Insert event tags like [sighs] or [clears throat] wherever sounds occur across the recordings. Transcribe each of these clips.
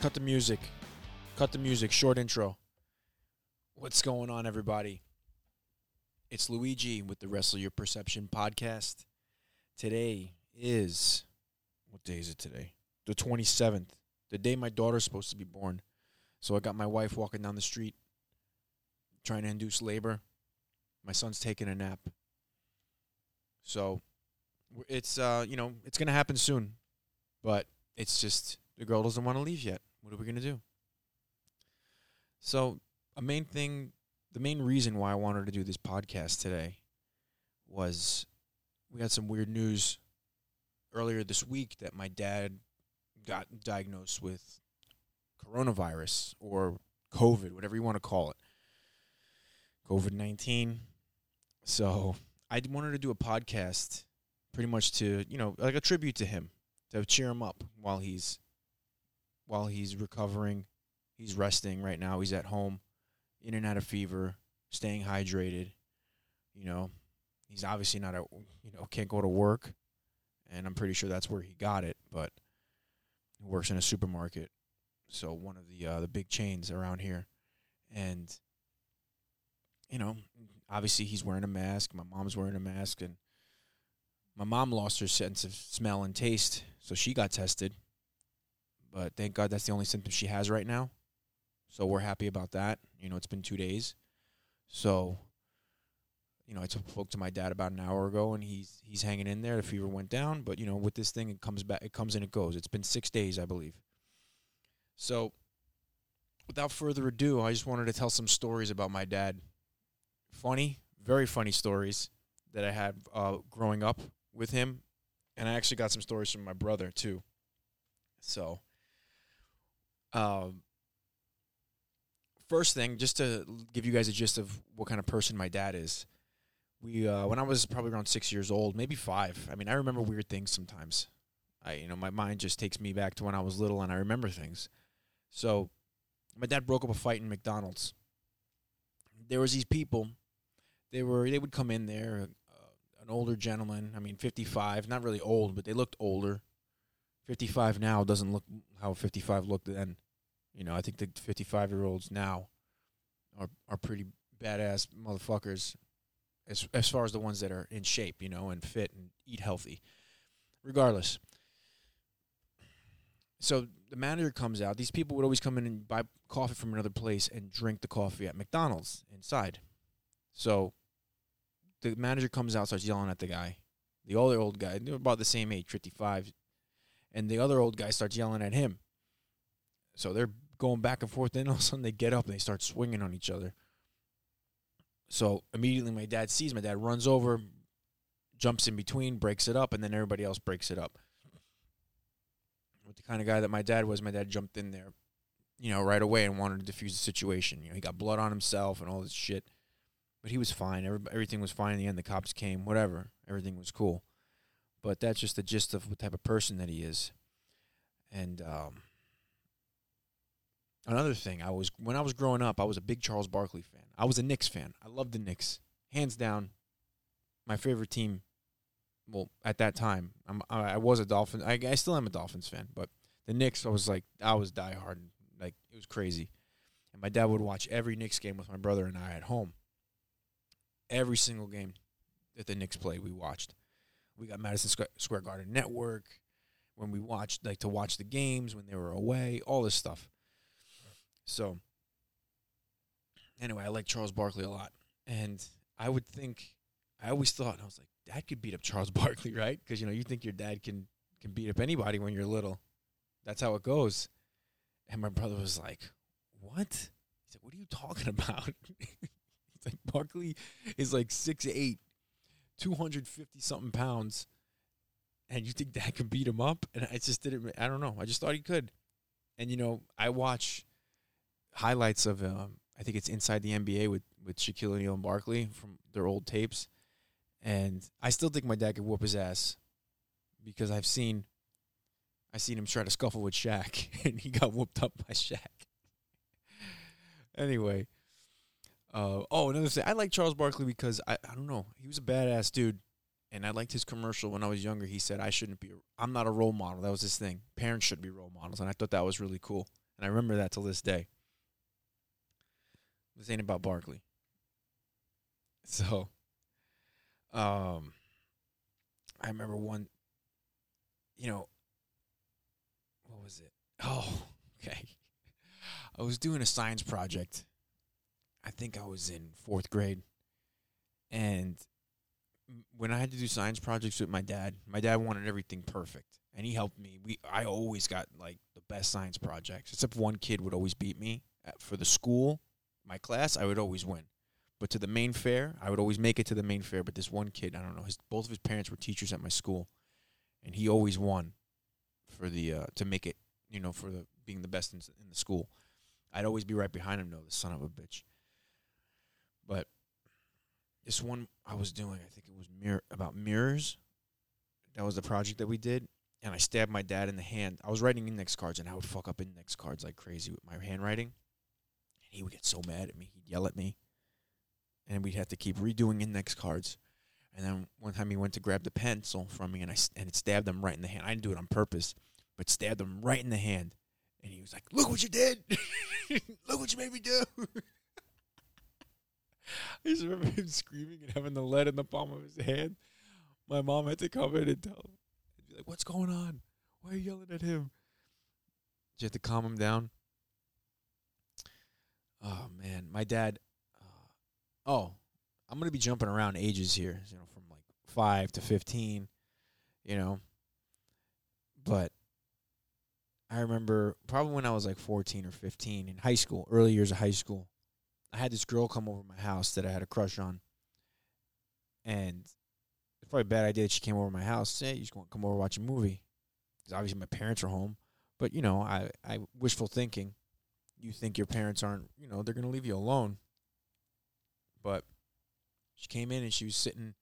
Cut the music. Cut the music. Short intro. What's going on, everybody? It's Luigi with the Wrestle Your Perception podcast. Today is what day is it today? The 27th. The day my daughter's supposed to be born. So I got my wife walking down the street trying to induce labor. My son's taking a nap. So it's uh, you know, it's going to happen soon. But it's just the girl doesn't want to leave yet. What are we going to do? So, a main thing, the main reason why I wanted to do this podcast today was we had some weird news earlier this week that my dad got diagnosed with coronavirus or COVID, whatever you want to call it. COVID 19. So, I wanted to do a podcast pretty much to, you know, like a tribute to him, to cheer him up while he's while he's recovering. He's resting right now. He's at home, in and out of fever, staying hydrated. You know, he's obviously not at you know can't go to work, and I'm pretty sure that's where he got it. But he works in a supermarket, so one of the uh, the big chains around here, and you know, obviously he's wearing a mask. My mom's wearing a mask, and my mom lost her sense of smell and taste, so she got tested but thank God that's the only symptom she has right now. So we're happy about that. You know, it's been two days. So, you know, I spoke to my dad about an hour ago, and he's he's hanging in there. The fever went down, but you know, with this thing, it comes back. It comes and it goes. It's been six days, I believe. So, without further ado, I just wanted to tell some stories about my dad. Funny, very funny stories that I had uh, growing up with him, and I actually got some stories from my brother too. So, um, first thing, just to give you guys a gist of what kind of person my dad is. We uh, when I was probably around six years old, maybe five. I mean, I remember weird things sometimes. I you know my mind just takes me back to when I was little and I remember things. So, my dad broke up a fight in McDonald's. There was these people. They were they would come in there, uh, an older gentleman. I mean, fifty five, not really old, but they looked older. 55 now doesn't look how 55 looked then. You know, I think the 55 year olds now are are pretty badass motherfuckers as as far as the ones that are in shape, you know, and fit and eat healthy. Regardless. So the manager comes out. These people would always come in and buy coffee from another place and drink the coffee at McDonald's inside. So the manager comes out, starts yelling at the guy. The older old guy, they're about the same age, 55, and the other old guy starts yelling at him. So they're going back and forth. [laughs] Then all of a sudden they get up and they start swinging on each other. So immediately my dad sees my dad runs over, jumps in between, breaks it up, and then everybody else breaks it up. With the kind of guy that my dad was, my dad jumped in there, you know, right away and wanted to defuse the situation. You know, he got blood on himself and all this shit, but he was fine. Every, everything was fine in the end. The cops came, whatever. Everything was cool but that's just the gist of what type of person that he is. And um, another thing, I was when I was growing up, I was a big Charles Barkley fan. I was a Knicks fan. I loved the Knicks, hands down. My favorite team. Well, at that time, I'm, I was a Dolphin. I, I still am a Dolphins fan, but the Knicks, I was like, I was diehard. Like it was crazy. And my dad would watch every Knicks game with my brother and I at home. Every single game that the Knicks played, we watched we got Madison Square Garden Network when we watched like to watch the games when they were away, all this stuff. So anyway, I like Charles Barkley a lot, and I would think I always thought I was like, Dad could beat up Charles [laughs] Barkley, right? Because you know you think your dad can can beat up anybody when you're little. That's how it goes. And my brother was like, "What?" He said, "What are you talking [laughs] about?" [laughs] He's like, "Barkley is like six eight 250 something pounds and you think that could beat him up? And i just didn't i don't know. I just thought he could. And you know i watch highlights of um, i think it's inside the nba with with shaquille o'neal and barkley from their old tapes. And i still think my dad could whoop his ass because i've seen i seen him try to scuffle with Shaq [laughs] and he got whooped up by Shaq. [laughs] Anyway uh, oh, another thing. I like Charles Barkley because I, I don't know. He was a badass dude. And I liked his commercial when I was younger. He said, I shouldn't be, i I'm not a role model. That was his thing. Parents should be role models. And I thought that was really cool. and I remember that till this day. This ain't about Barkley. [laughs] So, um, I remember one. You know, what was it? Oh, [laughs] okay. I was doing a science project. I think I was in fourth grade, and when I had to do science projects with my dad, my dad wanted everything perfect, and he helped me. We I always got like the best science projects, except one kid would always beat me for the school, my class. I would always win, but to the main fair, I would always make it to the main fair. But this one kid, I don't know, his both of his parents were teachers at my school, and he always won for the uh, to make it, you know, for the being the best in, in the school. I'd always be right behind him, though, the son of a bitch. But this one I was doing, I think it was mirror about mirrors. That was the project that we did, and I stabbed my dad in the hand. I was writing index cards, and I would fuck up index cards like crazy with my handwriting. And he would get so mad at me. He'd yell at me, and we'd have to keep redoing index cards. And then one time he went to grab the pencil from me, and I and it stabbed him right in the hand. I didn't do it on purpose, but stabbed him right in the hand. And he was like, "Look what you did! [laughs] Look what you made me do!" [laughs] [laughs] I just remember him screaming and having the lead in the palm of his hand. My mom had to come in and tell him, be like, "What's going on? Why are you yelling at him?" You have to calm him down? Oh man, my dad. Uh, oh, I'm gonna be jumping around ages here, you know, from like five to fifteen, you know. But I remember probably when I was like 14 or 15 in high school, early years of high school. I had this girl come over my house that I had a crush on. And it's probably a bad idea that she came over my house. Hey, you just want to come over watch a movie. Because obviously my parents are home. But, you know, I, I wishful thinking. You think your parents aren't, you know, they're going to leave you alone. But she came in and she was sitting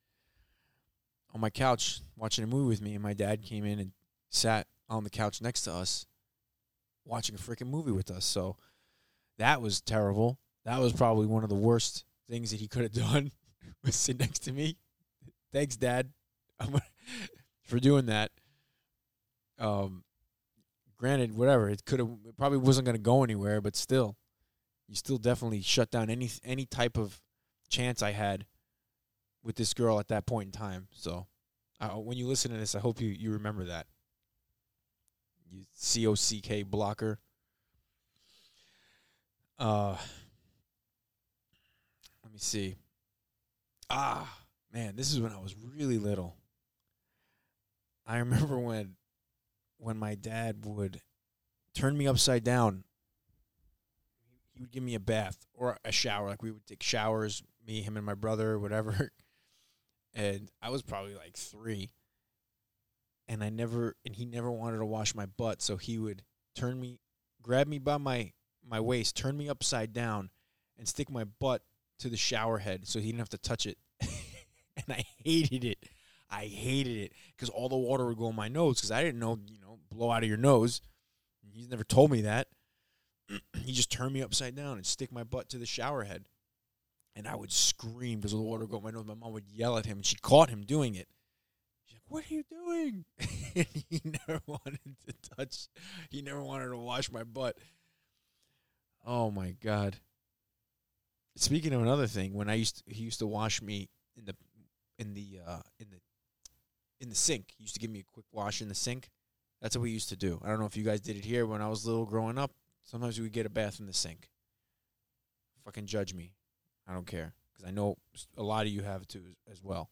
on my couch watching a movie with me. And my dad came in and sat on the couch next to us watching a freaking movie with us. So that was terrible. That was probably one of the worst things that he could have done [laughs] was sit next to me. Thanks, Dad, [laughs] for doing that. Um, granted, whatever it could have, it probably wasn't going to go anywhere, but still, you still definitely shut down any any type of chance I had with this girl at that point in time. So, uh, when you listen to this, I hope you you remember that. You C O C K blocker. Uh me see. Ah, man, this is when I was really little. I [laughs] remember when when my dad would turn me upside down. He would give me a bath or a shower. Like we would take showers, me, him, and my brother, [laughs] whatever. And I was probably like three. And I never and he never wanted to wash my butt, so he would turn me grab me by my my waist, turn me upside down, and stick my butt to the shower head so he didn't have to touch it. [laughs] and I hated it. I hated it because all the water would go in my nose because I didn't know, you know, blow out of your nose. He's never told me that. [clears throat] he just turned me upside down and stick my butt to the shower head. And I would scream because all the water would go in my nose. My mom would yell at him, and she caught him doing it. She's like, "What are you doing?" [laughs] and he never [laughs] wanted to touch. He never wanted to wash my butt. Oh my god. Speaking of another thing, when I used to, he used to wash me in the in the uh, in the in the sink. He used to give me a quick wash in the sink. That's what we used to do. I don't know if you guys did it here when I was little growing up. Sometimes we would get a bath in the sink. Fucking judge me. I don't care because I know a lot of you have too as well.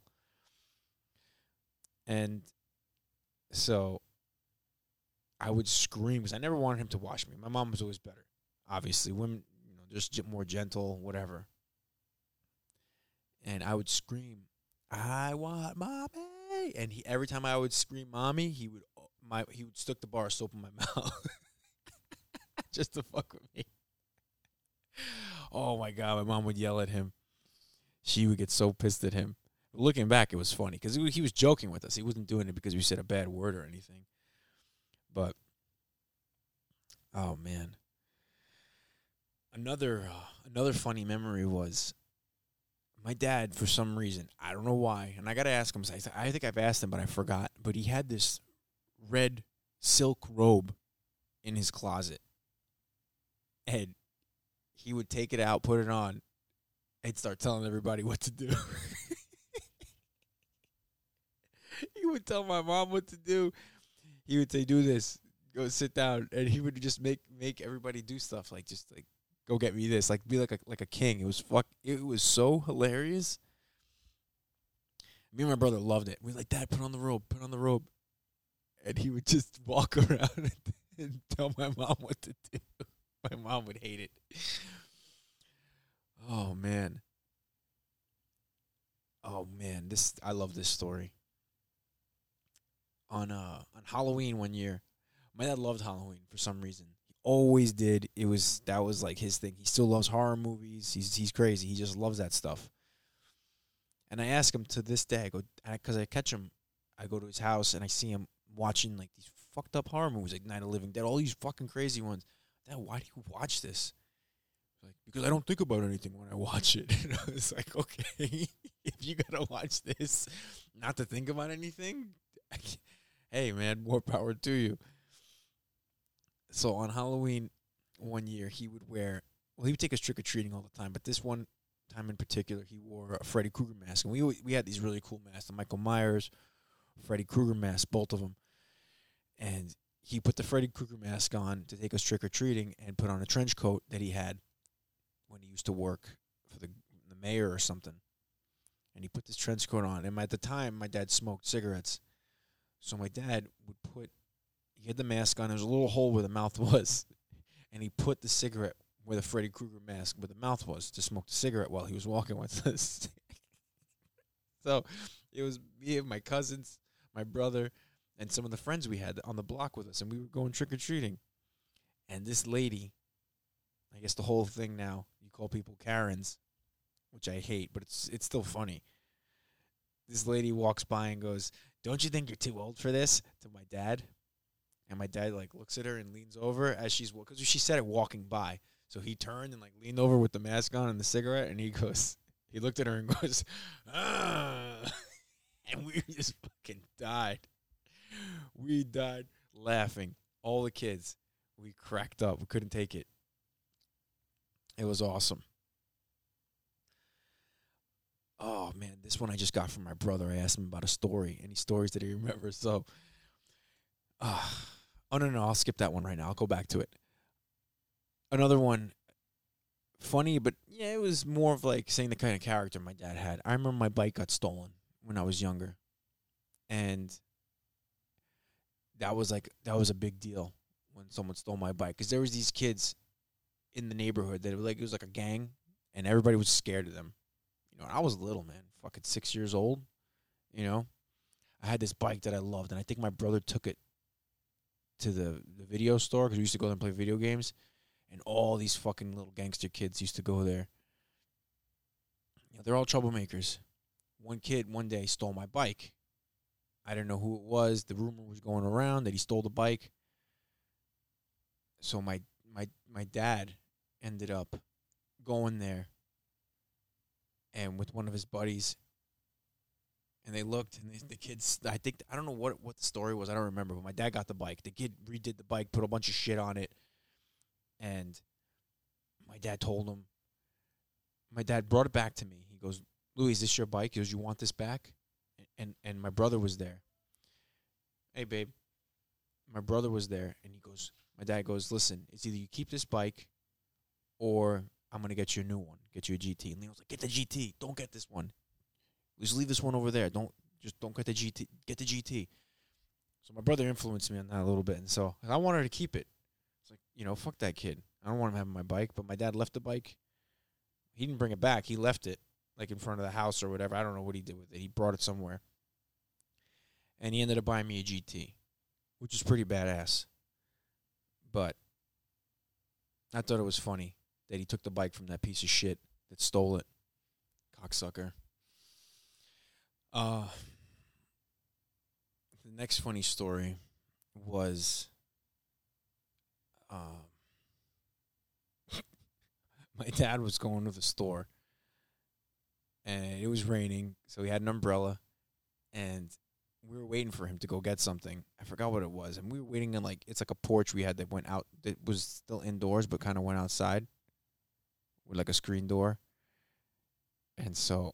And so I would scream because I never wanted him to wash me. My mom was always better. Obviously, women just more gentle, whatever. And I would scream, "I want mommy!" And he every time I would scream "mommy," he would uh, my he would stick the bar of soap in my [laughs] mouth [laughs] just to fuck with me. Oh my god, my mom would yell at him. She would get so pissed at him. Looking back, it was funny because he was joking with us. He wasn't doing it because we said a bad word or anything. But oh man, another uh, another funny memory was my dad for some reason I don't know why, and I got to ask him. I think I've asked him, but I forgot. But he had this red silk robe in his closet, and he would take it out, put it on, and start telling everybody what to do. [laughs] he would tell my mom what to do. He would say, "Do this, go sit down," and he would just make make everybody do stuff like just like go get me this, like be like a like a king. It was fuck. It was so hilarious. Me and my brother loved it. We were like, Dad, put on the robe, put on the robe, and he would just [laughs] walk around and, [laughs] and tell my mom what to do. [laughs] My mom would hate it. Oh man. Oh man, this I love this story. On uh on Halloween one year, my dad loved Halloween for some reason. Always did. It was that was like his thing. He still loves horror movies. He's he's crazy. He just loves that stuff. And I ask him to this day, I go because I catch him, I go to his house and I see him watching like these fucked up horror movies, like Night of Living Dead, all these fucking crazy ones. Dad, why do you watch this? Like because I don't think about anything when I watch it. And I was like, okay, [laughs] if you gotta watch this, not to think about anything, [laughs] hey man, more power to you. So on Halloween, one year he would wear. Well, he would take us trick or treating all the time, but this one time in particular, he wore a Freddy Krueger mask, and we we had these really cool masks, the Michael Myers, Freddy Krueger mask, both of them, and he put the Freddy Krueger mask on to take us trick or treating, and put on a trench coat that he had when he used to work for the the mayor or something, and he put this trench coat on. And at the time, my dad smoked cigarettes, so my dad would put he had the mask on. There was a little hole where the mouth was, and he put the cigarette where the Freddy Krueger mask where the mouth was to smoke the cigarette while he was walking with us. [laughs] so it was me and my cousins, my brother, and some of the friends we had on the block with us, and we were going trick or treating. And this lady, I guess the whole thing now, you call people Karens, which I hate, but it's it's still funny. This lady walks by and goes, "Don't you think you're too old for this?" To my dad, and my dad like looks at her and leans over as she's because she said it walking by. So he turned and like leaned over with the mask on and the cigarette, and he goes, [laughs] he looked at her and goes, ah, [laughs] and we just fucking died. We died laughing. All the kids, we cracked up. We couldn't take it. It was awesome. Oh man, this one I just got from my brother. I asked him about a story, any stories that he remembers. So, uh, [sighs] oh no, no, I'll skip that one right now. I'll go back to it another one funny, but yeah, it was more of like saying the kind of character my dad had. I remember my bike got stolen when I was younger, and that was like that was a big deal when someone stole my bike because there was these kids in the neighborhood that it was like it was like a gang, and everybody was scared of them. You know, I was little man, fucking six years old. You know, I had this bike that I loved, and I think my brother took it to the the video store because we used to go there and play video games and all these fucking little gangster kids used to go there. You know, they're all troublemakers. One kid one day stole my bike. I don't know who it was. The rumor was going around that he stole the bike. So my my my dad ended up going there and with one of his buddies and they looked and the kids i think i don't know what what the story was i don't remember but my dad got the bike the kid redid the bike put a bunch of shit on it and my dad told him, my dad brought it back to me. He goes, Louis, is this your bike? He goes, You want this back? And and my brother was there. Hey babe. My brother was there and he goes, my dad goes, Listen, it's either you keep this bike or I'm gonna get you a new one, get you a GT. And Leo's like, Get the GT, don't get this one. Just leave this one over there. Don't just don't get the GT get the GT. So my brother influenced me on that a little bit and so I wanted to keep it. It's like, you know, fuck that kid. I don't want him having my bike, but my dad left the bike. He didn't bring it back. He left it like in front of the house or whatever. I don't know what he did with it. He brought it somewhere. And he ended up buying me a GT, which is pretty badass. But I thought it was funny that he took the bike from that piece of shit that stole it. Cocksucker. Uh the next funny story was um, [laughs] my dad was going to the store and it was raining, so he had an umbrella and we were waiting for him to go get something. I forgot what it was, and we were waiting in like it's like a porch we had that went out that was still indoors but kind of went outside with like a screen door. And so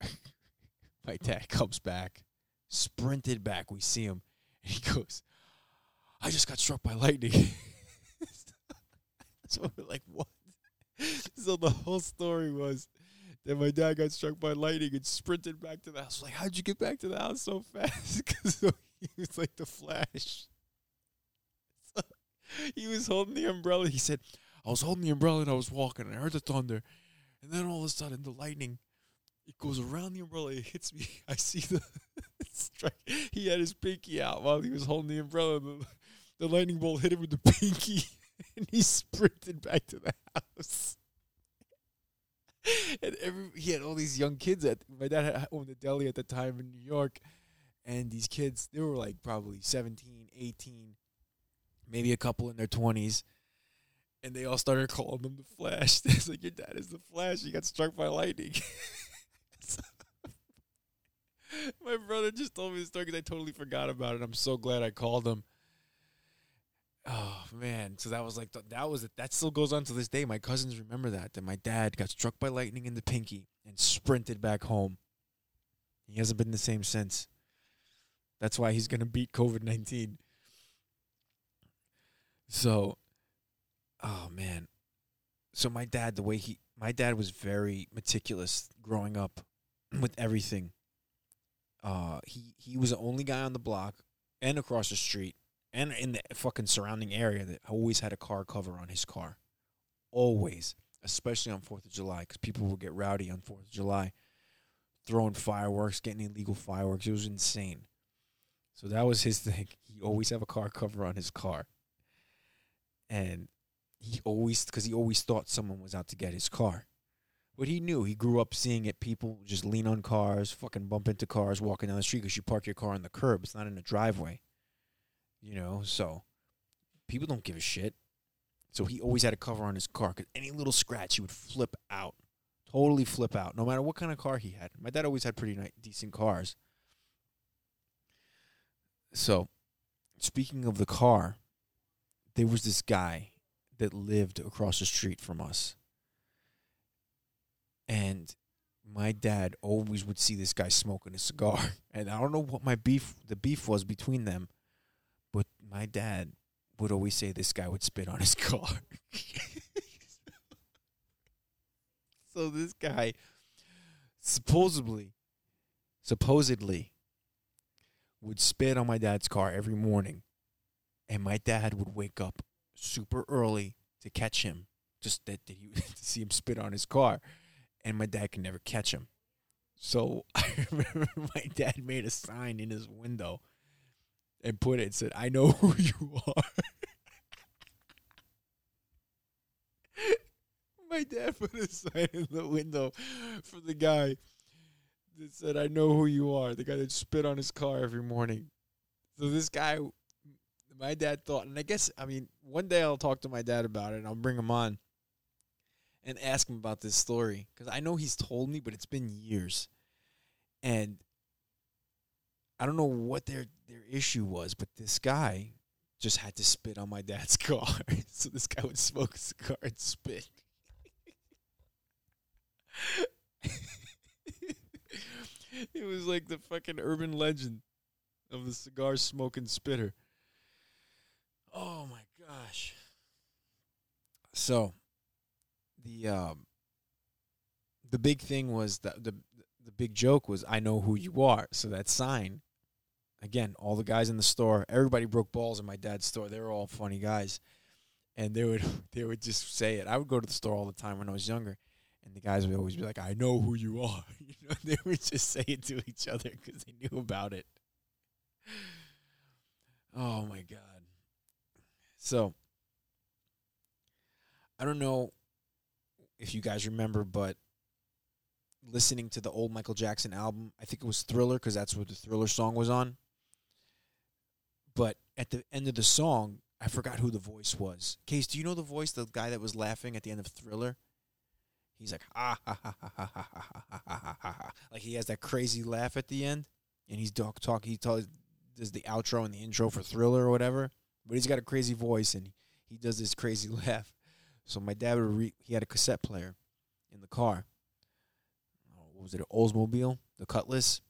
[laughs] my dad comes back, sprinted back. We see him, and he goes, "I just got struck by lightning." [laughs] so we're like, "What?" So the whole story was then my dad got struck by lightning and sprinted back to the house. Like, how'd you get back to the house so fast? [laughs] Because he was like the Flash. [laughs] So he was holding the umbrella. He said, I was holding the umbrella and I was walking and I heard the thunder. And then all of a sudden, the lightning, it goes around the umbrella. It hits me. [laughs] I see the [laughs] strike. He had his pinky out while he was holding the umbrella. The, the lightning bolt hit him with the pinky [laughs] and he sprinted back to the house. and every he had all these young kids at my dad had owned a deli at the time in New York and these kids they were like probably 17 18 maybe a couple in their 20s and they all started calling him the flash it's like your dad is the flash he got struck by lightning [laughs] my brother just told me the story because i totally forgot about it i'm so glad i called him Oh man! So that was like that was it. That still goes on to this day. My cousins remember that that my dad got struck by lightning in the pinky and sprinted back home. He hasn't been the same since. That's why he's gonna beat COVID nineteen. So, oh man. So my dad, the way he, my dad was very meticulous growing up with everything. Uh, he he was the only guy on the block and across the street and in the fucking surrounding area that always had a car cover on his car. Always. Especially on 4th of July, because people would get rowdy on 4th of July, throwing fireworks, getting illegal fireworks. It was insane. So that was his [laughs] thing. He always have a car cover on his car. And he always, because he always thought someone was out to get his car. But he knew. He grew up seeing it. People just lean on cars, fucking bump into cars walking down the street because you park your car on the curb. It's not in a driveway you know. So people don't give a shit. So he always had a cover on his car because any little scratch, he would flip out, totally flip out, no matter what kind of car he had. My dad always had pretty nice, decent cars. So, speaking of the car, there was this guy that lived across the street from us. And my dad always would see this guy smoking a cigar. [laughs] And I don't know what my beef the beef was between them, but my dad would always say this guy would spit on his [laughs] car. so this guy supposedly supposedly would spit on my dad's car every morning. And my dad would wake up super early to catch him. Just that, that he [laughs] to see him spit on his car. And my dad could never catch him. So [laughs] I remember my dad made a sign in his window and put it and said, I know [laughs] who you are. My dad put a sign in the window for the guy that said, I know who you are. The guy that spit on his car every morning. So this guy, my dad thought, and I guess, I mean, one day I'll talk to my dad about it and I'll bring him on and ask him about this story. Because I know he's told me, but it's been years. And I don't know what their their issue was, but this guy just had to spit on my dad's [laughs] car. so this guy would smoke a cigar and spit. [laughs] it was like the fucking urban legend of the cigar smoking spitter. Oh my gosh. So the um the big thing was that the the big joke was I know who you are. So that sign again, all the guys in the store, everybody broke balls in my dad's store. They were all funny guys, and they would [laughs] they would just say it. I would go to the store all the time when I was younger, and the guys would always be like, "I know who you are." [laughs] You know, they would just say it to each other because they knew about it. Oh my god! So I don't know if you guys remember, but listening to the old Michael Jackson album, I think it was Thriller because that's what the Thriller song was on. But at the end of the song, I forgot who the voice was. Case, do you know the voice, the guy that was laughing at the end of Thriller? He's like, ah, ha, ha, ha, ha, ha, ha, ha, ha, ha. Like he has that crazy laugh at the end. and he's talk talk. He tells does the outro and the intro for Thriller or whatever. But he's got a crazy voice and he does this crazy laugh. So my dad would re- he had a cassette player in the car. Oh, what was it? An Oldsmobile, the Cutlass.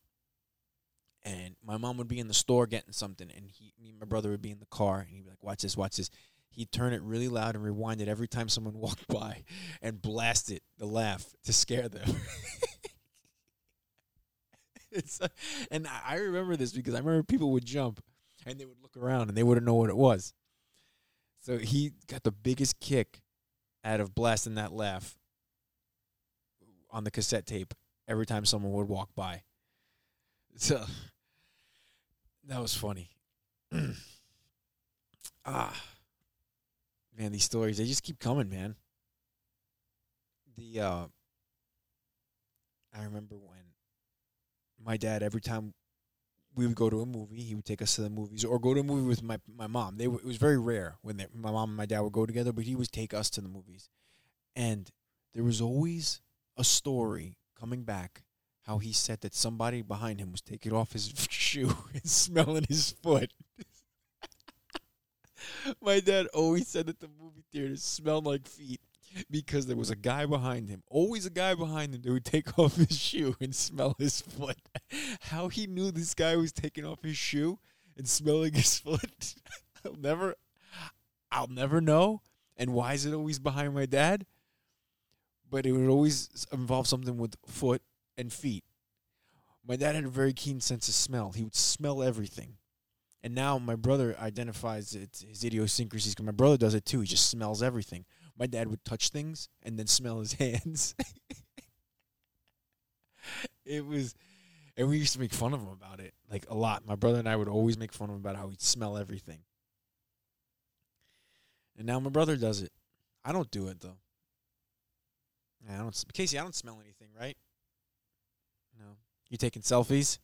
And my mom would be in the store getting something, and he, me and my brother would be in the car, and he'd be like, "Watch this, watch this." He'd turn it really loud and rewind it every time someone [laughs] walked by, and blast it the laugh to scare them. [laughs] it's, uh, and I remember this because I remember people would jump, and they would look around and they wouldn't know what it was. So he got the biggest kick out of blasting that laugh on the cassette tape every time someone would walk by. [laughs] So that was funny. [clears throat] ah, man, these stories they just keep coming, man. The uh, I remember when my dad every time we would go to a movie, he would take us to the movies or go to a movie with my my mom. They it was very rare when they, my mom and my dad would go together, but he would take us to the movies, and there was always a story coming back how he said that somebody behind him was taking off his [laughs] shoe and smelling his foot. [laughs] My dad always said that the movie theaters smelled like feet because there was a guy behind him, always a guy behind him that would take [laughs] off his shoe and smell his foot. [laughs] How he knew this guy was taking off his shoe and smelling his [laughs] foot, I'll never, I'll never know. And why is it always behind my dad? But it would always involve something with foot and feet. My dad had a very keen sense of smell. He would smell everything. And now my brother identifies it, his idiosyncrasies because my brother does it too. He just smells everything. My dad would touch things and then smell his [laughs] hands. it was, and we used to make fun of him about it like a lot. My brother and I would always make fun of him about how he'd smell everything. And now my brother does it. I don't do it though. I don't, Casey. I don't smell anything, right? No. You taking selfies?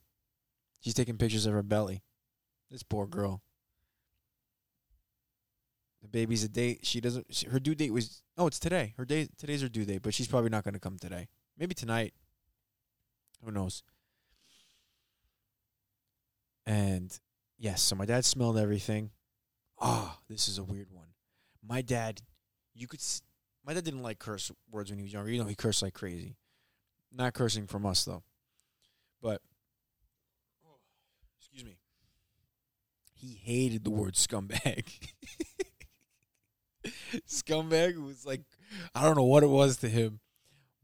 She's taking pictures of her belly. This poor girl. The baby's a date. She doesn't. She, her due date was. Oh, it's today. Her day. Today's her due date, but she's probably not going to come today. Maybe tonight. Who knows? And yes, so my dad smelled everything. Ah, oh, this is a weird one. My dad, you could. My dad didn't like curse words when he was younger. You know, he cursed like crazy. Not cursing from us though. But excuse me. He hated the word scumbag. [laughs] scumbag was like I don't know what it was to him,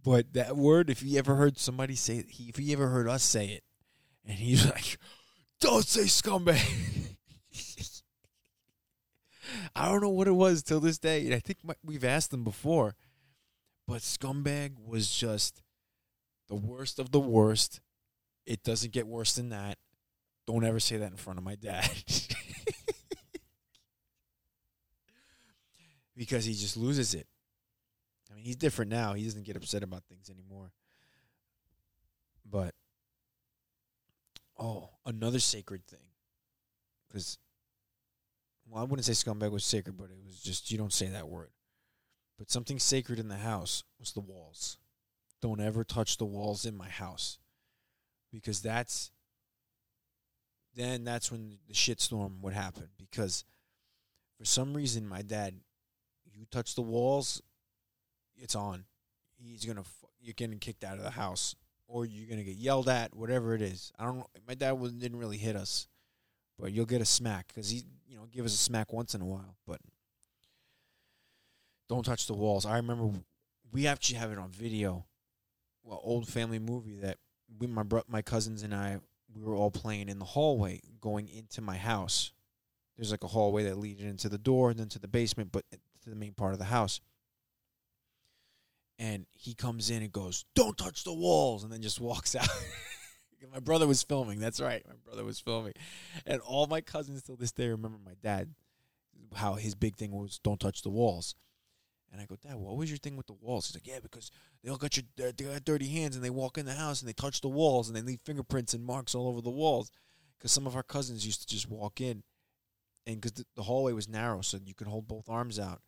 but that word, if he ever heard somebody say it, if he ever heard us say it, and he's [laughs] like, "Don't say scumbag." [laughs] I don't know what it was till this day, and I think my, we've asked them before, but scumbag was just the worst of the worst it doesn't get worse than that. Don't ever say that in front of my dad. [laughs] because he just loses it. I mean, he's different now. He doesn't get upset about things anymore. But, oh, another sacred thing. Because, well, I wouldn't say scumbag was sacred, but it was just, you don't say that word. But something sacred in the house was the walls. Don't ever touch the walls in my house because that's then that's when the shitstorm would happen because for some reason my dad you touch the walls it's on. He's gonna you're getting kicked out of the house or you're gonna get yelled at whatever it is. I don't my dad was, didn't really hit us but you'll get a smack because he you know give us a smack once in a while but don't touch the walls. I remember we actually have it on video well old family movie that we, my bro- my cousins and I, we were all playing in the hallway going into my house. There's like a hallway that leads into the door and then to the basement, but to the main part of the house. And he comes in and goes, "Don't touch the walls," and then just walks [laughs] out. my brother was filming. That's right, my brother was filming, and all my cousins till this day remember my dad, how his big thing was, "Don't touch the walls." And I go, Dad, what was your thing with the walls? He's like, Yeah, because they all got your they got dirty hands and they walk in the house and they touch the walls and they leave fingerprints and marks all over the walls. Because some of our cousins used to just walk in, and because the, the hallway was narrow, so you can hold both arms out,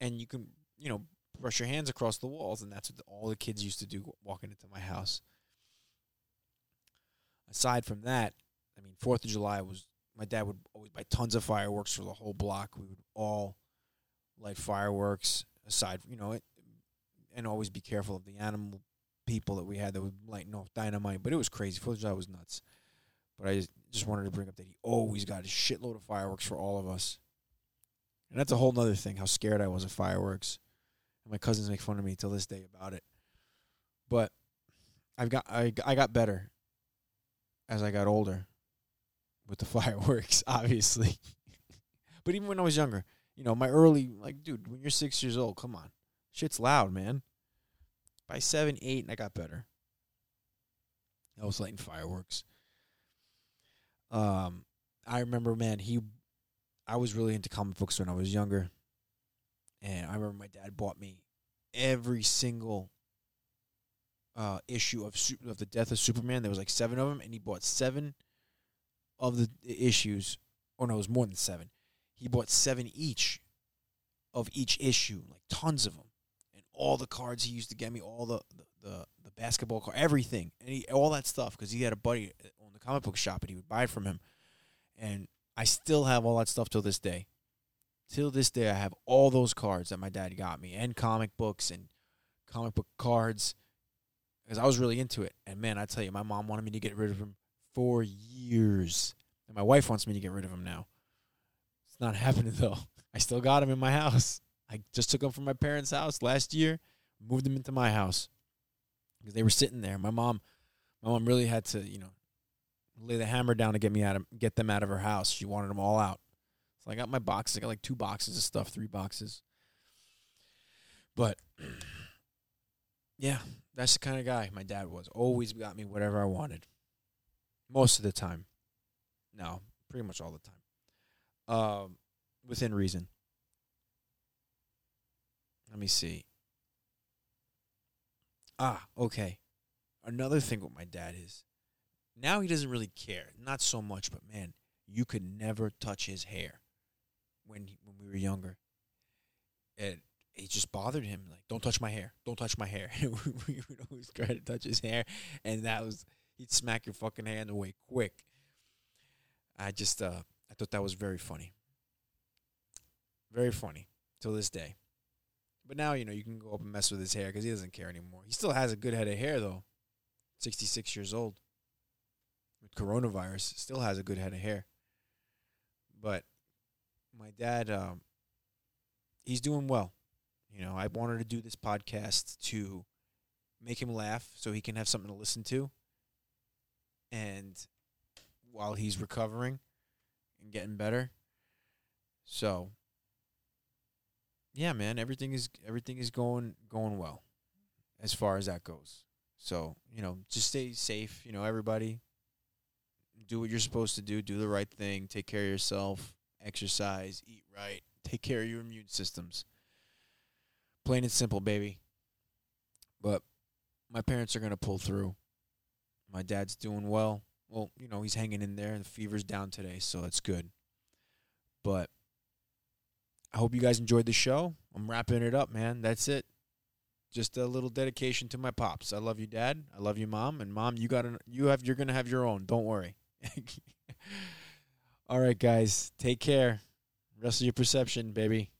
and you can you know brush your hands across the walls, and that's what the, all the kids used to do walking into my house. aside from that, I mean, Fourth of July was my dad would always buy tons of fireworks for the whole block. We would all light fireworks. Aside, you know, it, and always be careful of the animal people that we had that would light off dynamite. But it was crazy. Fourth of July was nuts. But I just, just wanted to bring up that he always got a shitload of fireworks for all of us. And that's a whole nother thing, how scared I was of fireworks. And my cousins make fun of me till this day about it. But I've got I, I got better as I got older with the [laughs] fireworks, obviously. [laughs] but even when I was younger, you know, my early like, dude, when you're six years old, come on, shit's loud, man. By seven, eight, and I got better. I was lighting fireworks. Um, I remember, man, he, I was really into comic books when I was younger, and I remember my dad bought me every single uh, issue of of the Death of Superman. There was like seven of them, and he bought seven of the issues. Or no, it was more than seven. He bought seven each of each issue, like tons of them, and all the cards he used to get me, all the the the, the basketball card, everything, and he, all that stuff because he had a buddy on the comic book shop, and he would buy from him, and I still have all that stuff till this day. Till this day, I have all those cards that my dad got me, and comic books and comic book cards because I was really into it. And man, I tell you, my mom wanted me to get rid of them for years, and my wife wants me to get rid of them now. It's not [laughs] happening though. I still got them in my house. I just took them from my parents' house last year, moved them into my house because they were sitting there. My mom, my mom really had to, you know, lay the hammer down to get me out of get them out of her house. She wanted them all out. So I got my boxes. I got like two boxes of stuff, three boxes. But [clears throat] yeah, that's the kind of guy my dad was. Always got me whatever I wanted. Most of the time. No, pretty much all the time. Um, within reason. Let me see. Ah, okay. Another thing with my dad is now he doesn't really care. Not so much, but man, you could never touch his hair when he, when we were younger. And it just bothered him. Like, don't touch my hair. Don't touch my hair. [laughs] we would always try to touch his hair, and that was he'd smack your fucking hand away quick. I just uh I thought that was very funny. Very funny till this day. But now you know you can go up and mess with his hair because he doesn't care anymore. He still has a good head of hair though. Sixty six years old. With coronavirus, still has a good head of hair. But my dad, um, he's doing well. You know, I wanted to do this podcast to make him laugh so he can have something to listen to. And while he's recovering and getting better. So yeah, man, everything is everything is going going well as far as that goes. So, you know, just stay safe, you know, everybody. Do what you're supposed to do, do the right thing, take care of yourself, exercise, eat right, take care of your immune systems. Plain and simple, baby. But my parents are going to pull through. My dad's doing well. Well, you know, he's hanging in there. And the fever's down today, so that's good. But I hope you guys enjoyed the show. I'm wrapping it up, man. That's it. Just a little dedication to my pops. I love you, Dad. I love you, Mom. And Mom, you got you have you're gonna have your own. Don't worry. [laughs] All right, guys. Take care. Wrestle your perception, baby.